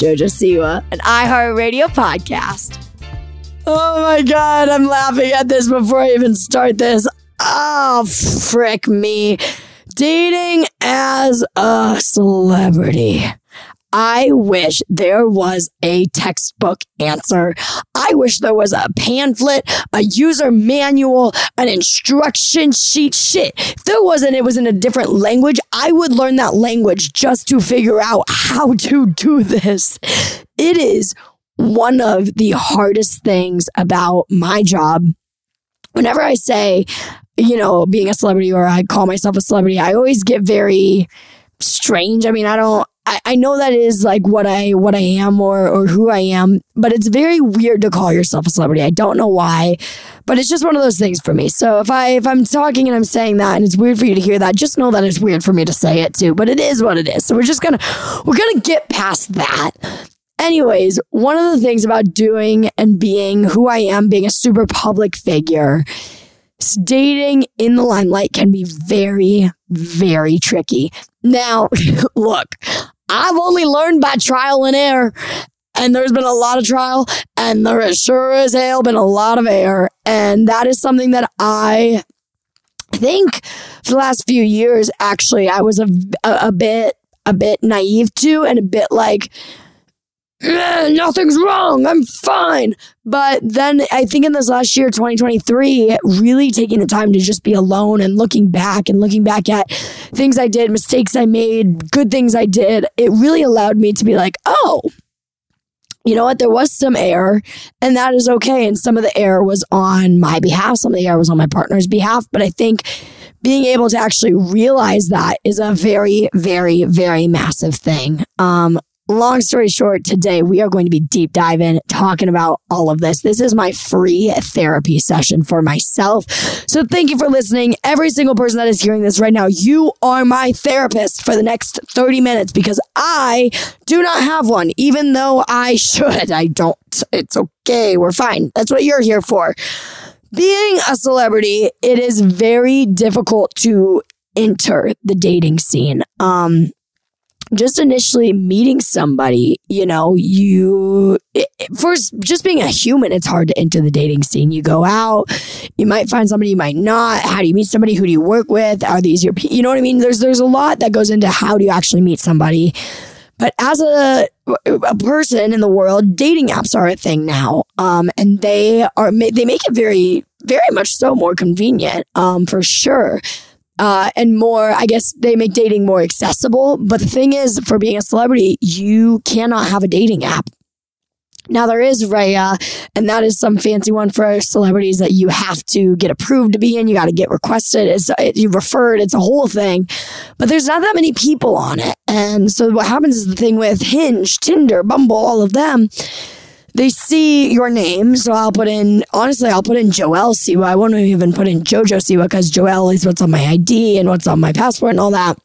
JoJo Siwa, an iHeartRadio podcast. Oh my god, I'm laughing at this before I even start this. Oh, frick me. Dating as a celebrity. I wish there was a textbook answer. I wish there was a pamphlet, a user manual, an instruction sheet. Shit. If there wasn't, it was in a different language. I would learn that language just to figure out how to do this. It is one of the hardest things about my job. Whenever I say, you know, being a celebrity or I call myself a celebrity, I always get very strange. I mean, I don't I, I know that is like what I what I am or or who I am, but it's very weird to call yourself a celebrity. I don't know why, but it's just one of those things for me. So if I if I'm talking and I'm saying that and it's weird for you to hear that, just know that it's weird for me to say it too. But it is what it is. So we're just gonna we're gonna get past that. Anyways, one of the things about doing and being who I am, being a super public figure, dating in the limelight can be very, very tricky. Now, look, I've only learned by trial and error. And there's been a lot of trial, and there has sure as hell been a lot of error. And that is something that I think for the last few years, actually, I was a, a, a bit, a bit naive to, and a bit like, nothing's wrong. I'm fine. But then I think in this last year, 2023, really taking the time to just be alone and looking back and looking back at things I did, mistakes I made, good things I did, it really allowed me to be like, oh, you know what? There was some error, and that is okay. And some of the error was on my behalf, some of the error was on my partner's behalf. But I think being able to actually realize that is a very, very, very massive thing. Um, long story short, today we are going to be deep diving, talking about all of this. This is my free therapy session for myself. So thank you for listening. Every single person that is hearing this right now, you are my therapist for the next 30 minutes because I do not have one, even though I should. I don't. It's okay. We're fine. That's what you're here for. Being a celebrity, it is very difficult to enter the dating scene. Um, just initially meeting somebody, you know, you first just being a human, it's hard to enter the dating scene. You go out, you might find somebody, you might not. How do you meet somebody? Who do you work with? Are these your, you know what I mean? There's there's a lot that goes into how do you actually meet somebody. But as a a person in the world, dating apps are a thing now, um, and they are they make it very very much so more convenient, um, for sure uh, and more, I guess they make dating more accessible. But the thing is, for being a celebrity, you cannot have a dating app. Now there is Raya, and that is some fancy one for celebrities that you have to get approved to be in. You got to get requested. It's it, you referred. It's a whole thing, but there's not that many people on it. And so what happens is the thing with Hinge, Tinder, Bumble, all of them they see your name. So I'll put in, honestly, I'll put in Joelle Siwa. I won't even put in JoJo Siwa because Joelle is what's on my ID and what's on my passport and all that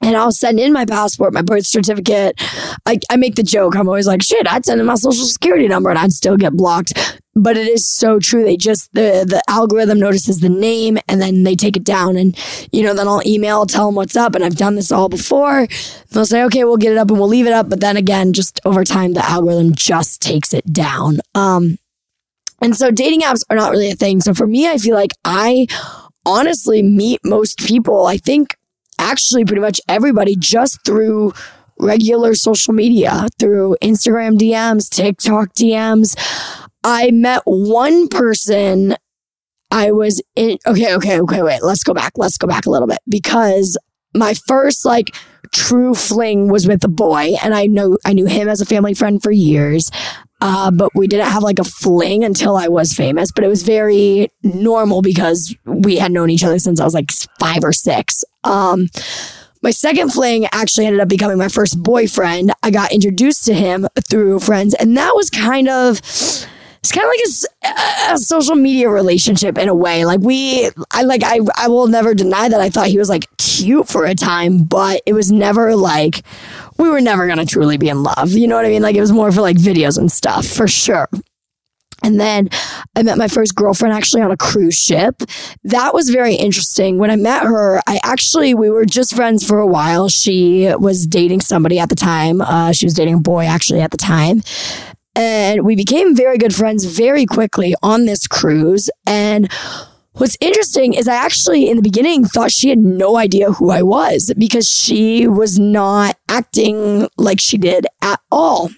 and I'll send in my passport, my birth certificate. I, I make the joke. I'm always like, shit, I'd send in my social security number and I'd still get blocked. But it is so true. They just, the, the algorithm notices the name and then they take it down. And, you know, then I'll email, tell them what's up. And I've done this all before. They'll say, okay, we'll get it up and we'll leave it up. But then again, just over time, the algorithm just takes it down. Um, and so dating apps are not really a thing. So for me, I feel like I honestly meet most people. I think actually pretty much everybody just through regular social media, through Instagram DMs, TikTok DMs. I met one person. I was in, okay, okay, okay, wait, let's go back. Let's go back a little bit because my first like true fling was with a boy and I know I knew him as a family friend for years. Uh, but we didn't have like a fling until I was famous, but it was very normal because we had known each other since I was like five or six. Um, my second fling actually ended up becoming my first boyfriend. I got introduced to him through friends, and that was kind of it's kind of like a, a, social media relationship in a way. Like we, I like I I will never deny that I thought he was like cute for a time, but it was never like we were never gonna truly be in love. You know what I mean? Like it was more for like videos and stuff for sure. And then I met my first girlfriend actually on a cruise ship. That was very interesting. When I met her, I actually, we were just friends for a while. She was dating somebody at the time. Uh, she was dating a boy actually at the time. And we became very good friends very quickly on this cruise. And What's interesting is I actually, in the beginning, thought she had no idea who I was because she was not acting like she did at all.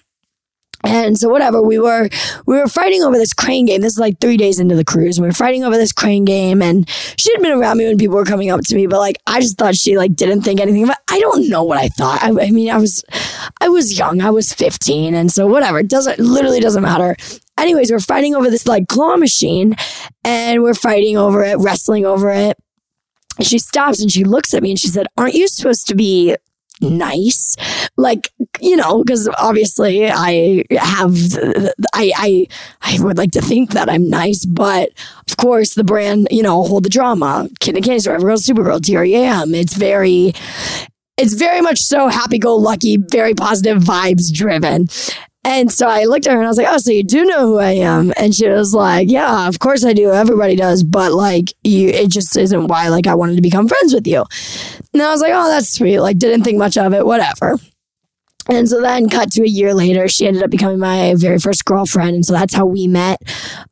And so whatever, we were we were fighting over this crane game. This is like three days into the cruise. We were fighting over this crane game and she had been around me when people were coming up to me, but like I just thought she like didn't think anything it. I don't know what I thought. I, I mean, I was I was young. I was 15. And so whatever. It doesn't literally doesn't matter. Anyways, we're fighting over this like claw machine and we're fighting over it, wrestling over it. She stops and she looks at me and she said, Aren't you supposed to be nice. Like you know because obviously i have i i i would like to think that i'm nice but of course the brand you know hold the drama. Kid and candy store evergirl supergirl am. it's very it's very much so happy go lucky very positive vibes driven and so I looked at her and I was like, "Oh, so you do know who I am?" And she was like, "Yeah, of course I do. Everybody does, but like, you, it just isn't why like I wanted to become friends with you." And I was like, "Oh, that's sweet." Like, didn't think much of it. Whatever. And so then, cut to a year later, she ended up becoming my very first girlfriend. And so that's how we met.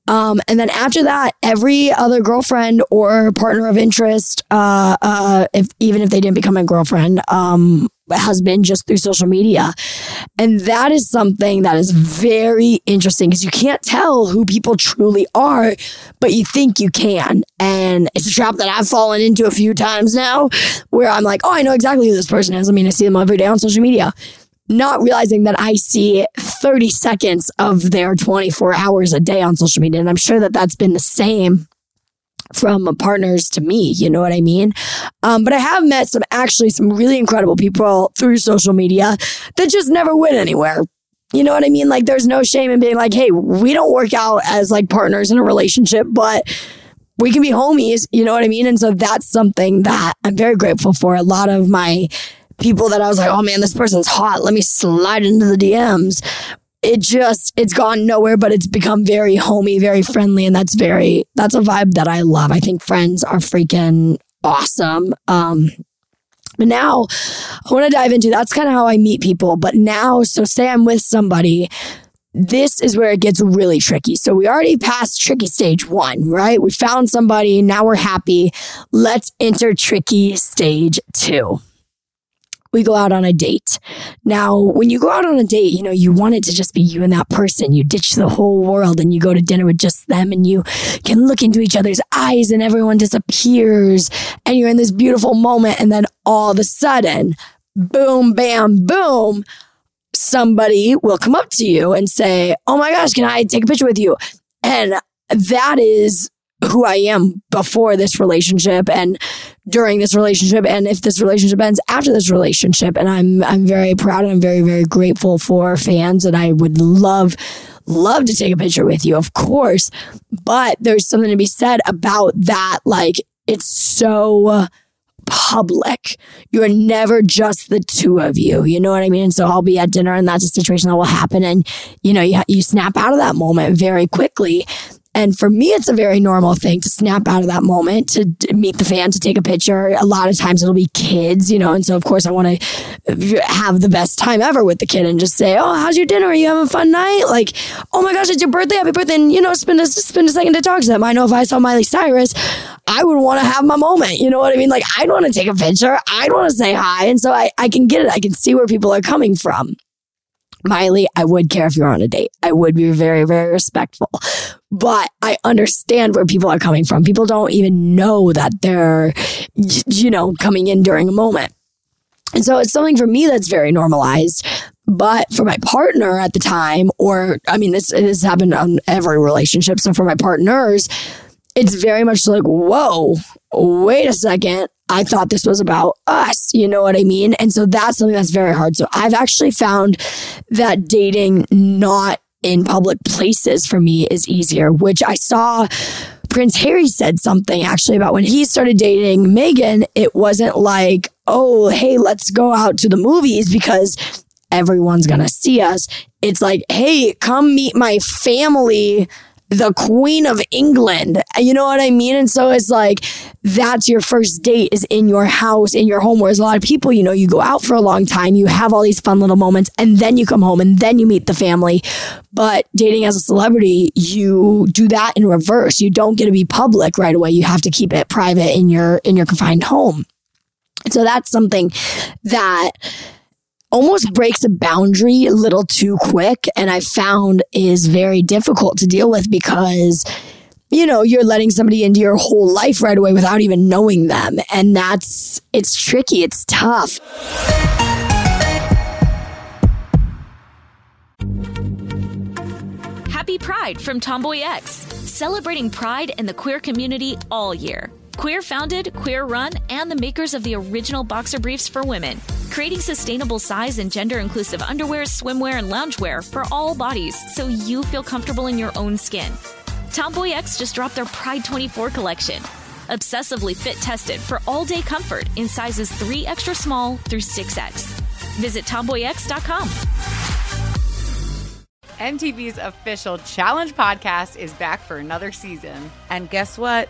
Um, and then after that, every other girlfriend or partner of interest, uh, uh, if even if they didn't become my girlfriend, um, has been just through social media. And that is something that is very interesting because you can't tell who people truly are, but you think you can. And it's a trap that I've fallen into a few times now where I'm like, oh, I know exactly who this person is. I mean, I see them every day on social media. Not realizing that I see 30 seconds of their 24 hours a day on social media. And I'm sure that that's been the same from partners to me. You know what I mean? Um, but I have met some actually some really incredible people through social media that just never went anywhere. You know what I mean? Like there's no shame in being like, hey, we don't work out as like partners in a relationship, but we can be homies. You know what I mean? And so that's something that I'm very grateful for. A lot of my people that I was like, oh man, this person's hot. Let me slide into the DMs it just it's gone nowhere but it's become very homey very friendly and that's very that's a vibe that i love i think friends are freaking awesome um but now i want to dive into that's kind of how i meet people but now so say i'm with somebody this is where it gets really tricky. So we already passed tricky stage one, right? We found somebody. Now we're happy. Let's enter tricky stage two we go out on a date. Now, when you go out on a date, you know, you want it to just be you and that person. You ditch the whole world and you go to dinner with just them and you can look into each other's eyes and everyone disappears and you're in this beautiful moment. And then all of a sudden, boom, bam, boom, somebody will come up to you and say, Oh my gosh, can I take a picture with you? And that is who I am before this relationship and during this relationship and if this relationship ends after this relationship and I'm I'm very proud and I'm very very grateful for fans and I would love love to take a picture with you of course but there's something to be said about that like it's so public. You're never just the two of you. You know what I mean? So I'll be at dinner and that's a situation that will happen. And, you know, you, you snap out of that moment very quickly. And for me, it's a very normal thing to snap out of that moment, to meet the fan, to take a picture. A lot of times it'll be kids, you know, and so of course I want to have the best time ever with the kid and just say, "Oh, how's your dinner? Are you having a fun night?" Like, "Oh my gosh, it's your birthday! Happy birthday!" And you know, spend a spend a second to talk to them. I know if I saw Miley Cyrus, I would want to have my moment. You know what I mean? Like, I'd want to take a picture. I'd want to say hi, and so I I can get it. I can see where people are coming from. Miley, I would care if you're on a date. I would be very, very respectful. But I understand where people are coming from. People don't even know that they're, you know, coming in during a moment. And so it's something for me that's very normalized. But for my partner at the time, or I mean, this, this happened on every relationship. So for my partners, it's very much like, whoa, wait a second. I thought this was about us. You know what I mean? And so that's something that's very hard. So I've actually found that dating not in public places for me is easier, which I saw Prince Harry said something actually about when he started dating Meghan. It wasn't like, oh, hey, let's go out to the movies because everyone's going to see us. It's like, hey, come meet my family the Queen of England. You know what I mean? And so it's like that's your first date is in your house, in your home. Whereas a lot of people, you know, you go out for a long time, you have all these fun little moments, and then you come home and then you meet the family. But dating as a celebrity, you do that in reverse. You don't get to be public right away. You have to keep it private in your in your confined home. So that's something that almost breaks a boundary a little too quick and I found is very difficult to deal with because you know, you're letting somebody into your whole life right away without even knowing them. And that's, it's tricky. It's tough. Happy Pride from Tomboy X, celebrating pride in the queer community all year. Queer founded, queer run, and the makers of the original boxer briefs for women, creating sustainable size and gender inclusive underwear, swimwear, and loungewear for all bodies so you feel comfortable in your own skin. Tomboy X just dropped their Pride 24 collection. Obsessively fit tested for all day comfort in sizes 3 extra small through 6X. Visit tomboyx.com. MTV's official challenge podcast is back for another season. And guess what?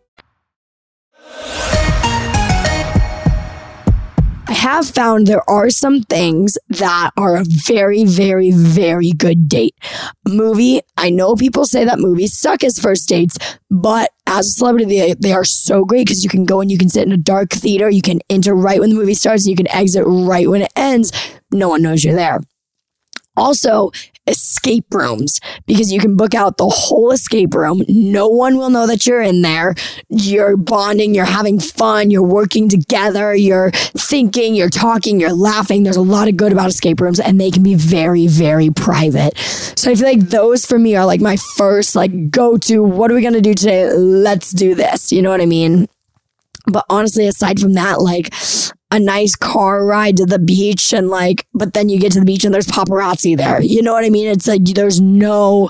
Have found there are some things that are a very, very, very good date. Movie, I know people say that movies suck as first dates, but as a celebrity, they, they are so great because you can go and you can sit in a dark theater, you can enter right when the movie starts, and you can exit right when it ends. No one knows you're there. Also, escape rooms because you can book out the whole escape room. No one will know that you're in there. You're bonding, you're having fun, you're working together, you're thinking, you're talking, you're laughing. There's a lot of good about escape rooms and they can be very, very private. So I feel like those for me are like my first like go to what are we going to do today? Let's do this. You know what I mean? But honestly, aside from that, like a nice car ride to the beach and like, but then you get to the beach and there's paparazzi there. You know what I mean? It's like there's no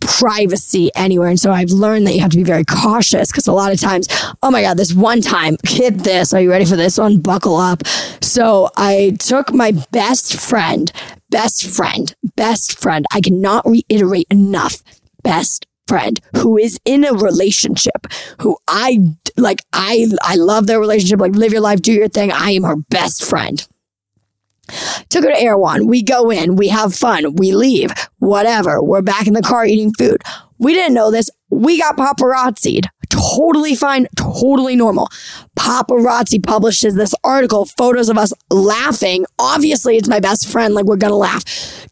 privacy anywhere. And so I've learned that you have to be very cautious because a lot of times, oh my God, this one time, hit this. Are you ready for this one? Buckle up. So I took my best friend, best friend, best friend. I cannot reiterate enough. Best friend who is in a relationship who I like I I love their relationship like live your life do your thing. I am her best friend. Took her to Erewhon. We go in. We have fun. We leave. Whatever. We're back in the car eating food. We didn't know this. We got paparazzied totally fine totally normal paparazzi publishes this article photos of us laughing obviously it's my best friend like we're gonna laugh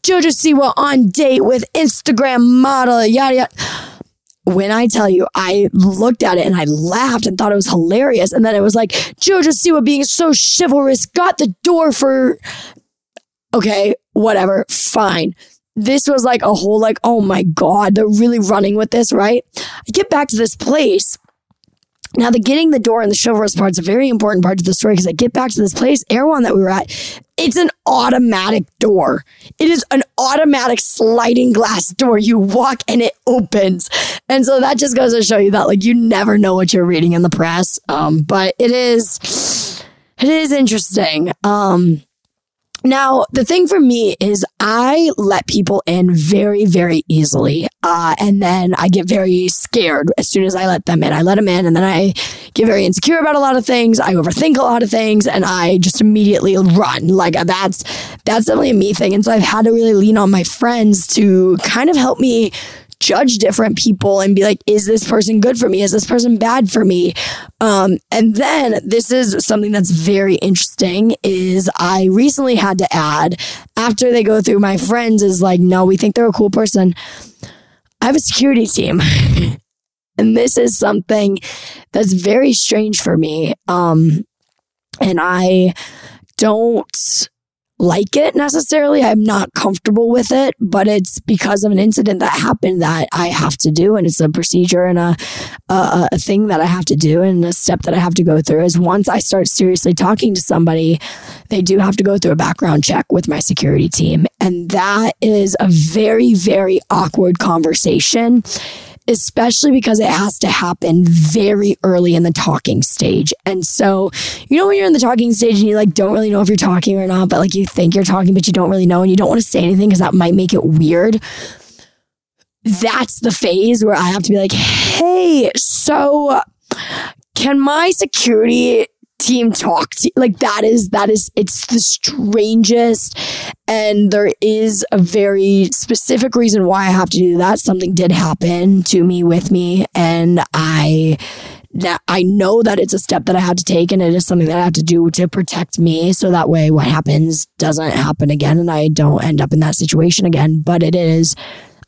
Jojo Siwa on date with Instagram model yada yada when I tell you, I looked at it and I laughed and thought it was hilarious. And then it was like, Jojo Siwa being so chivalrous got the door for, okay, whatever, fine. This was like a whole, like, oh my God, they're really running with this, right? I get back to this place now, the getting the door and the chivalrous part is a very important part of the story because I get back to this place, Erewhon that we were at. It's an automatic door. It is an automatic sliding glass door. You walk and it opens. And so that just goes to show you that like you never know what you're reading in the press. Um, but it is it is interesting. Um, now, the thing for me is I let people in very, very easily. Uh, and then I get very scared as soon as I let them in. I let them in and then I get very insecure about a lot of things. I overthink a lot of things and I just immediately run. Like that's, that's definitely a me thing. And so I've had to really lean on my friends to kind of help me judge different people and be like, is this person good for me? Is this person bad for me? Um, and then this is something that's very interesting is I recently had to add after they go through my friends is like, no, we think they're a cool person. I have a security team. and this is something that's very strange for me. Um, and I don't like it necessarily. I'm not comfortable with it, but it's because of an incident that happened that I have to do. And it's a procedure and a, a, a thing that I have to do and a step that I have to go through is once I start seriously talking to somebody, they do have to go through a background check with my security team. And that is a very, very awkward conversation especially because it has to happen very early in the talking stage. And so, you know, when you're in the talking stage and you like don't really know if you're talking or not, but like you think you're talking, but you don't really know and you don't want to say anything because that might make it weird. That's the phase where I have to be like, hey, so can my security team talk to like that is that is it's the strangest. And there is a very specific reason why I have to do that. Something did happen to me with me and I that I know that it's a step that I had to take and it is something that I have to do to protect me. So that way what happens doesn't happen again and I don't end up in that situation again. But it is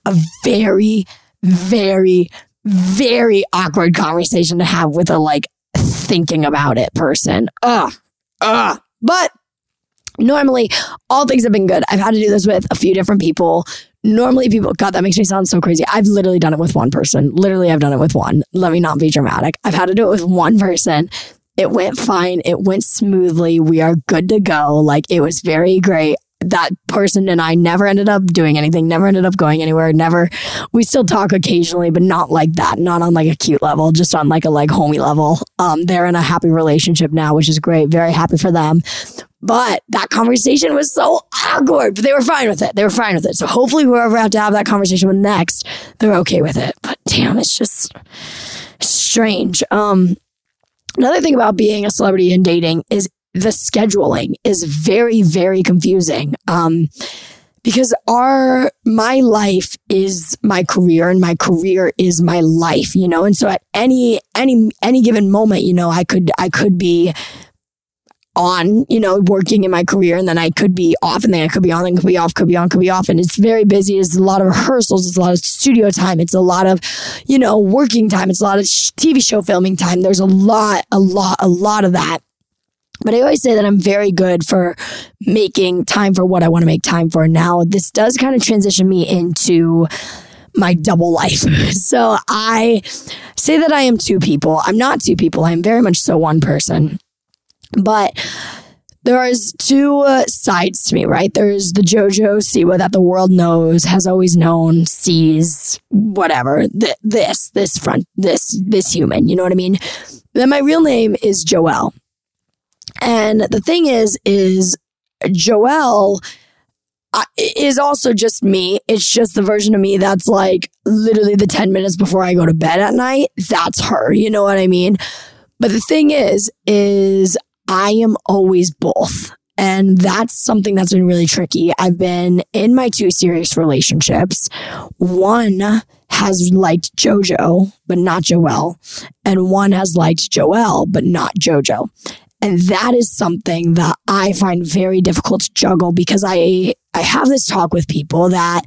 a very very very awkward conversation to have with a like thinking about it person. Ugh. Ugh. But normally, all things have been good. I've had to do this with a few different people. Normally, people, God, that makes me sound so crazy. I've literally done it with one person. Literally, I've done it with one. Let me not be dramatic. I've had to do it with one person. It went fine. It went smoothly. We are good to go. Like, it was very great that person and I never ended up doing anything, never ended up going anywhere, never. We still talk occasionally, but not like that, not on like a cute level, just on like a like homey level. Um, they're in a happy relationship now, which is great. Very happy for them. But that conversation was so awkward, but they were fine with it. They were fine with it. So hopefully whoever I have to have that conversation with next, they're okay with it. But damn, it's just strange. Um, another thing about being a celebrity and dating is the scheduling is very, very confusing. Um, because our my life is my career and my career is my life you know and so at any any any given moment you know i could i could be on, you know, working in my career and then I could be off and then I could be on and could be off, could be on, could be off. And it's very busy. It's a lot of rehearsals. It's a lot of studio time. It's a lot of, you know, working time. It's a lot of TV show filming time. There's a lot, a lot, a lot of that. But I always say that I'm very good for making time for what I want to make time for. Now, this does kind of transition me into my double life. So I say that I am two people. I'm not two people. I'm very much so one person. But there is two uh, sides to me, right? There's the JoJo Siwa that the world knows, has always known, sees, whatever. Th- this, this front, this, this human. You know what I mean? Then my real name is Joelle. And the thing is, is Joelle uh, is also just me. It's just the version of me that's like literally the 10 minutes before I go to bed at night. That's her. You know what I mean? But the thing is, is I am always both. And that's something that's been really tricky. I've been in my two serious relationships. One has liked JoJo, but not Joelle. And one has liked Joelle, but not JoJo. And that is something that I find very difficult to juggle because I, I have this talk with people that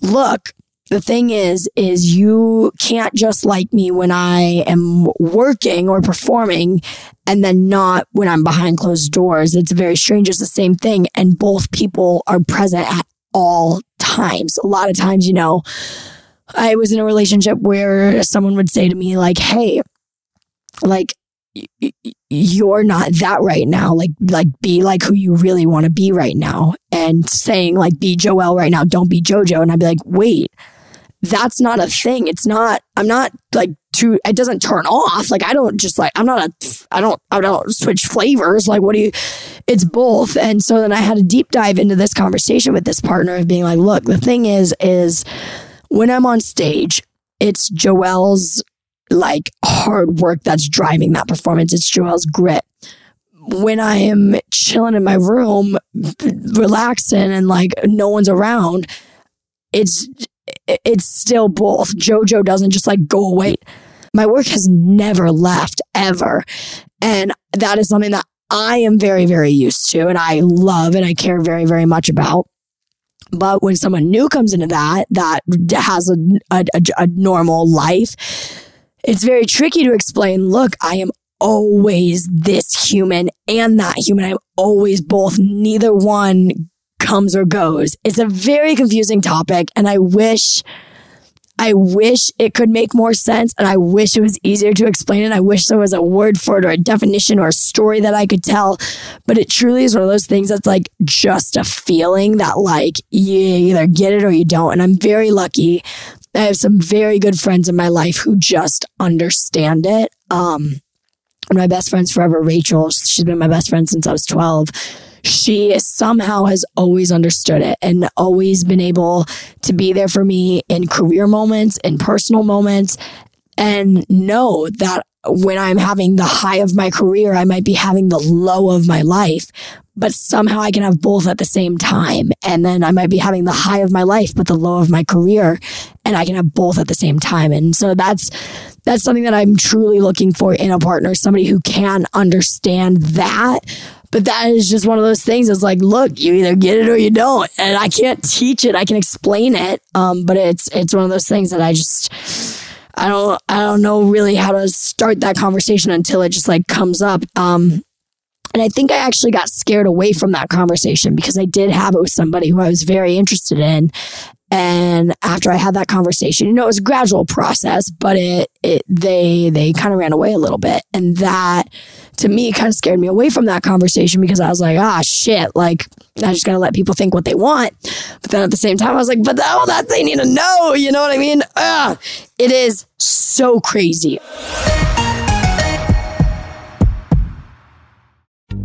look, the thing is, is you can't just like me when I am working or performing and then not when I'm behind closed doors. It's very strange. It's the same thing. And both people are present at all times. A lot of times, you know, I was in a relationship where someone would say to me, like, hey, like, you're not that right now. Like, like be like who you really want to be right now. And saying like, be Joelle right now. Don't be JoJo. And I'd be like, wait, that's not a thing. It's not, I'm not like too, it doesn't turn off. Like, I don't just like, I'm not a, I don't, I don't switch flavors. Like, what do you, it's both. And so then I had a deep dive into this conversation with this partner of being like, look, the thing is, is when I'm on stage, it's Joelle's like hard work that's driving that performance. It's Joelle's grit. When I am chilling in my room, relaxing and like no one's around, it's it's still both. JoJo doesn't just like go away. My work has never left ever. And that is something that I am very, very used to and I love and I care very, very much about. But when someone new comes into that, that has a, a, a normal life, it's very tricky to explain, look, I am always this human and that human. I'm always both. Neither one comes or goes. It's a very confusing topic and I wish I wish it could make more sense and I wish it was easier to explain it. I wish there was a word for it or a definition or a story that I could tell. But it truly is one of those things that's like just a feeling that like you either get it or you don't. And I'm very lucky I have some very good friends in my life who just understand it. Um, my best friend's forever, Rachel. She's been my best friend since I was 12. She somehow has always understood it and always been able to be there for me in career moments, in personal moments, and know that when I'm having the high of my career, I might be having the low of my life, but somehow I can have both at the same time. And then I might be having the high of my life, but the low of my career, and I can have both at the same time. And so that's, that's something that I'm truly looking for in a partner, somebody who can understand that. But that is just one of those things. It's like, look, you either get it or you don't. And I can't teach it. I can explain it. Um, but it's, it's one of those things that I just, I don't I don't know really how to start that conversation until it just like comes up. Um, and I think I actually got scared away from that conversation because I did have it with somebody who I was very interested in. And after I had that conversation, you know, it was a gradual process, but it, it, they, they kind of ran away a little bit. And that to me kind of scared me away from that conversation because I was like, ah, shit, like I just got to let people think what they want. But then at the same time, I was like, but all that they need to know, you know what I mean? Ugh, it is so crazy.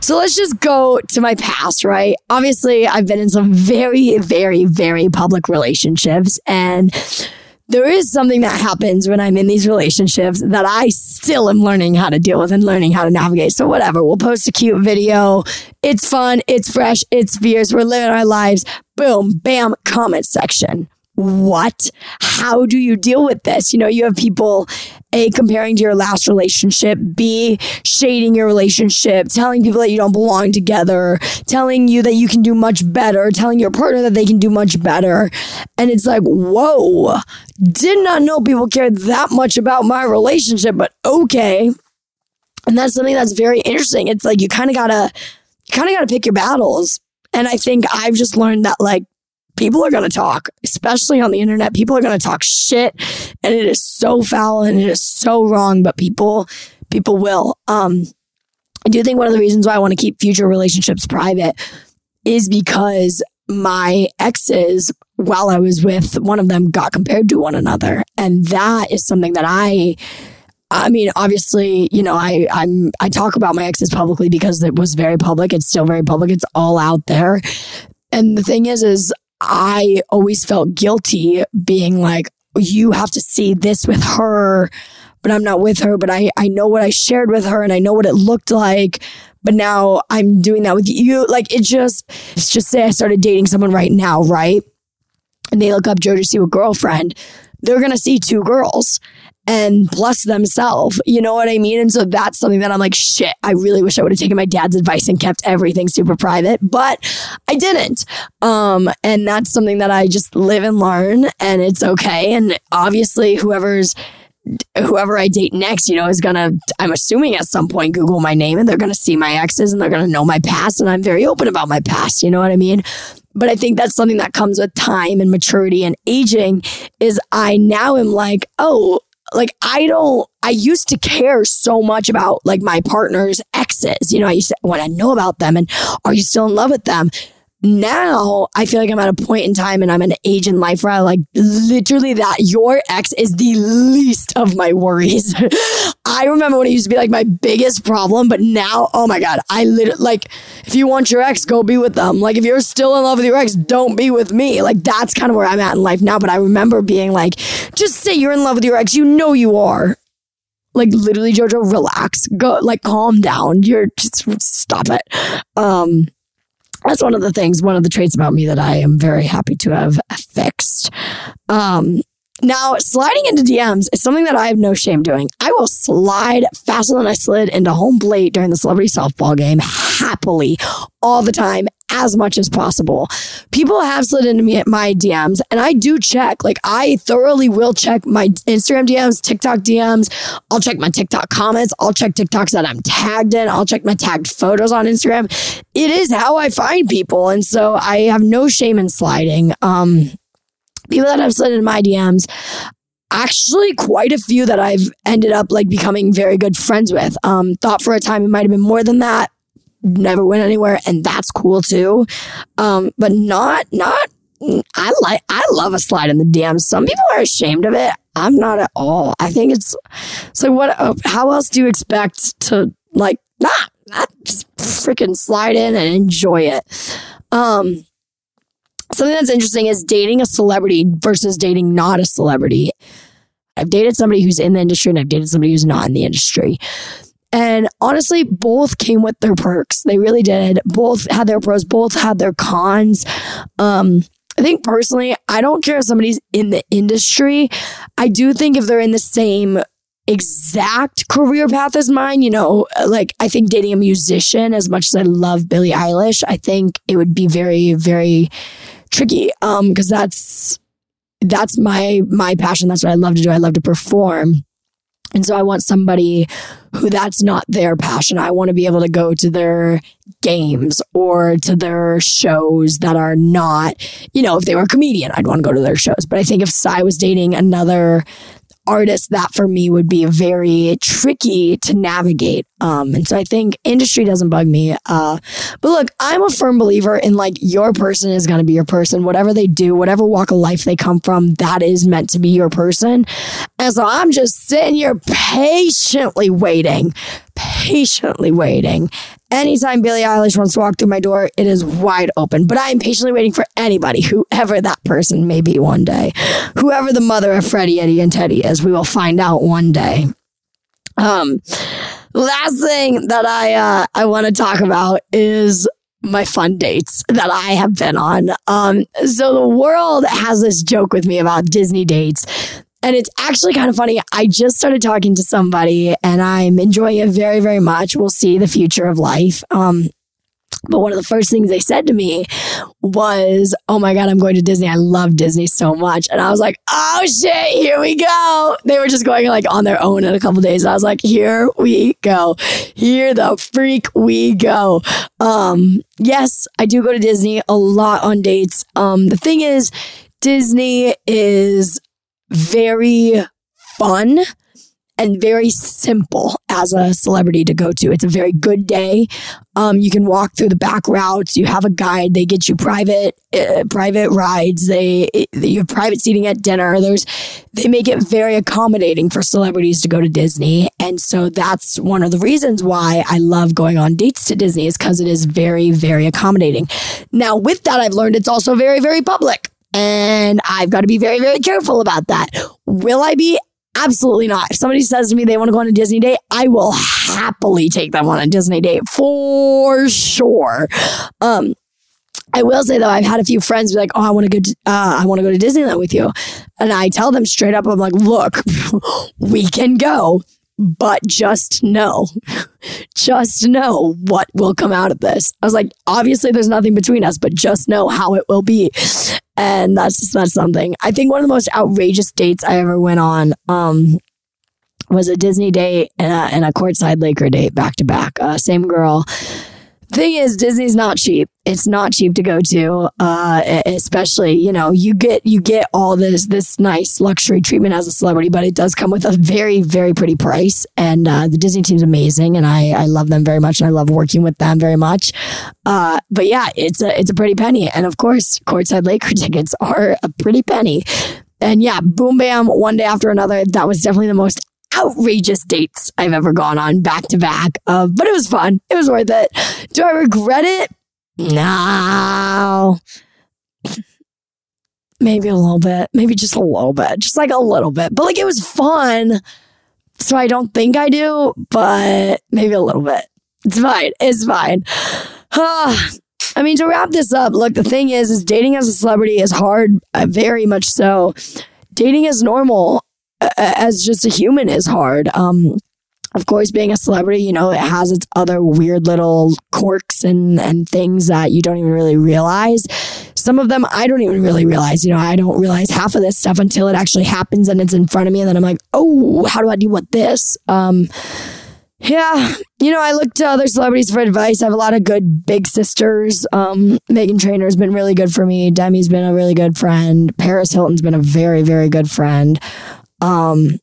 So let's just go to my past, right? Obviously, I've been in some very, very, very public relationships. And there is something that happens when I'm in these relationships that I still am learning how to deal with and learning how to navigate. So, whatever, we'll post a cute video. It's fun, it's fresh, it's fierce. We're living our lives. Boom, bam, comment section what? How do you deal with this? You know, you have people A, comparing to your last relationship, B, shading your relationship, telling people that you don't belong together, telling you that you can do much better, telling your partner that they can do much better. And it's like, whoa, did not know people cared that much about my relationship, but okay. And that's something that's very interesting. It's like you kind of gotta, you kind of gotta pick your battles. And I think I've just learned that like people are going to talk, especially on the internet. People are going to talk shit and it is so foul and it is so wrong, but people, people will. Um, I do think one of the reasons why I want to keep future relationships private is because my exes, while I was with one of them, got compared to one another. And that is something that I, I mean, obviously, you know, I I'm I talk about my exes publicly because it was very public. It's still very public. It's all out there. And the thing is, is I always felt guilty being like, you have to see this with her, but I'm not with her, but I, I know what I shared with her and I know what it looked like. But now I'm doing that with you. Like it just, let's just say I started dating someone right now, right? And they look up JoJo Siwa girlfriend. They're going to see two girls and plus themselves. You know what I mean? And so that's something that I'm like, shit, I really wish I would have taken my dad's advice and kept everything super private, but I didn't. Um, and that's something that I just live and learn and it's okay. And obviously whoever's whoever I date next, you know, is gonna, I'm assuming at some point Google my name and they're gonna see my exes and they're gonna know my past. And I'm very open about my past. You know what I mean? But I think that's something that comes with time and maturity and aging is I now am like, oh, like I don't I used to care so much about like my partner's exes. You know, I used to want to know about them and are you still in love with them? Now I feel like I'm at a point in time and I'm an age in life where I like literally that your ex is the least of my worries. I remember when it used to be like my biggest problem, but now, oh my God, I literally like if you want your ex, go be with them. Like if you're still in love with your ex, don't be with me. Like that's kind of where I'm at in life now. But I remember being like, just say you're in love with your ex. You know you are like literally jojo relax go like calm down you're just stop it um that's one of the things, one of the traits about me that I am very happy to have fixed. Um, now, sliding into DMs is something that I have no shame doing. I will slide faster than I slid into home plate during the celebrity softball game happily all the time, as much as possible. People have slid into me at my DMs, and I do check. Like, I thoroughly will check my Instagram DMs, TikTok DMs. I'll check my TikTok comments. I'll check TikToks that I'm tagged in. I'll check my tagged photos on Instagram. It is how I find people. And so I have no shame in sliding. Um, people that have slid into my DMs, actually quite a few that I've ended up like becoming very good friends with. Um, thought for a time it might have been more than that. Never went anywhere, and that's cool too. Um, but not not. I like I love a slide in the DM. Some people are ashamed of it. I'm not at all. I think it's so. What? Uh, how else do you expect to like? Nah, not just freaking slide in and enjoy it. Um, something that's interesting is dating a celebrity versus dating not a celebrity. I've dated somebody who's in the industry and I've dated somebody who's not in the industry. And honestly, both came with their perks. They really did. Both had their pros, both had their cons. Um, I think personally, I don't care if somebody's in the industry. I do think if they're in the same exact career path as mine, you know, like I think dating a musician, as much as I love Billie Eilish, I think it would be very, very tricky. Um, because that's that's my my passion. That's what I love to do. I love to perform. And so I want somebody who that's not their passion. I want to be able to go to their games or to their shows that are not, you know, if they were a comedian, I'd want to go to their shows. But I think if Sai was dating another artist, that for me would be very tricky to navigate. Um, and so I think industry doesn't bug me. Uh, but look, I'm a firm believer in like your person is going to be your person. Whatever they do, whatever walk of life they come from, that is meant to be your person. And so I'm just sitting here patiently waiting, patiently waiting Anytime Billie Eilish wants to walk through my door, it is wide open. But I am patiently waiting for anybody, whoever that person may be one day. Whoever the mother of Freddie, Eddie, and Teddy is, we will find out one day. Um, last thing that I uh, I want to talk about is my fun dates that I have been on. Um, so the world has this joke with me about Disney dates and it's actually kind of funny. I just started talking to somebody and I'm enjoying it very, very much. We'll see the future of life. Um, but one of the first things they said to me was, Oh my God, I'm going to Disney. I love Disney so much. And I was like, Oh shit, here we go. They were just going like on their own in a couple days. I was like, Here we go. Here the freak we go. Um, yes, I do go to Disney a lot on dates. Um, the thing is, Disney is very fun and very simple as a celebrity to go to. It's a very good day. Um, you can walk through the back routes. You have a guide. They get you private uh, private rides. They you have private seating at dinner. There's they make it very accommodating for celebrities to go to Disney, and so that's one of the reasons why I love going on dates to Disney is because it is very very accommodating. Now with that, I've learned it's also very very public. And I've got to be very, very careful about that. Will I be? Absolutely not. If somebody says to me they want to go on a Disney date, I will happily take them on a Disney date for sure. Um, I will say though, I've had a few friends be like, "Oh, I want to go. To, uh, I want to go to Disneyland with you," and I tell them straight up, "I'm like, look, we can go, but just know, just know what will come out of this." I was like, "Obviously, there's nothing between us, but just know how it will be." and that's that's something. I think one of the most outrageous dates I ever went on um, was a Disney date and a, and a courtside Laker date back to back. Uh, same girl thing is disney's not cheap. It's not cheap to go to uh, especially you know you get you get all this this nice luxury treatment as a celebrity but it does come with a very very pretty price. And uh, the disney team's amazing and i i love them very much and i love working with them very much. Uh, but yeah it's a it's a pretty penny. And of course courtside laker tickets are a pretty penny. And yeah, boom, bam, one day after another. That was definitely the most outrageous dates I've ever gone on back to back. Uh, but it was fun. It was worth it. Do I regret it? No. Maybe a little bit. Maybe just a little bit. Just like a little bit. But like it was fun. So I don't think I do, but maybe a little bit. It's fine. It's fine. I mean, to wrap this up, look, the thing is, is dating as a celebrity is hard, uh, very much so. Dating is normal as just a human is hard. Um, of course, being a celebrity, you know, it has its other weird little quirks and, and things that you don't even really realize. Some of them I don't even really realize. You know, I don't realize half of this stuff until it actually happens and it's in front of me. And then I'm like, oh, how do I deal with this? Um, yeah, you know, I look to other celebrities for advice. I have a lot of good big sisters. Um, Meghan Trainor's been really good for me. Demi's been a really good friend. Paris Hilton's been a very, very good friend. Um,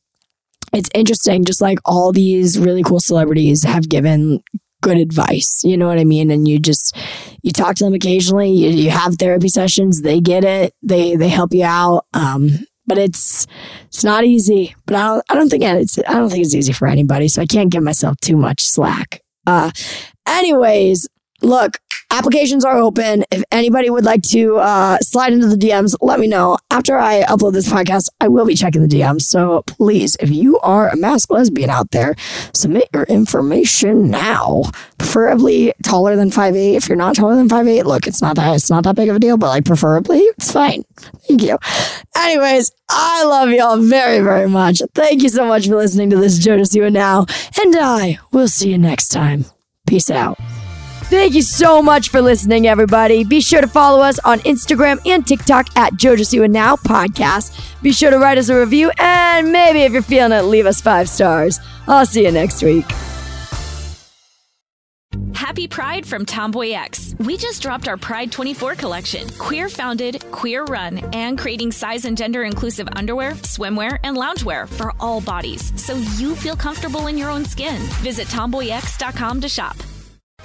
it's interesting, just like all these really cool celebrities have given good advice. You know what I mean? And you just you talk to them occasionally. You, you have therapy sessions. They get it. They they help you out. Um, but it's it's not easy. But I don't I don't think it's I don't think it's easy for anybody. So I can't give myself too much slack. Uh, anyways, look, Applications are open. If anybody would like to uh, slide into the DMs, let me know. After I upload this podcast, I will be checking the DMs. So please, if you are a masked lesbian out there, submit your information now. Preferably taller than 5'8. If you're not taller than 5'8, look, it's not that it's not that big of a deal, but like preferably, it's fine. Thank you. Anyways, I love y'all very, very much. Thank you so much for listening to this JoJo Siwa Now. And I will see you next time. Peace out. Thank you so much for listening, everybody. Be sure to follow us on Instagram and TikTok at JoJo Siwa Now Podcast. Be sure to write us a review, and maybe if you're feeling it, leave us five stars. I'll see you next week. Happy Pride from TomboyX. We just dropped our Pride 24 collection. Queer founded, queer run, and creating size and gender inclusive underwear, swimwear, and loungewear for all bodies so you feel comfortable in your own skin. Visit tomboyx.com to shop.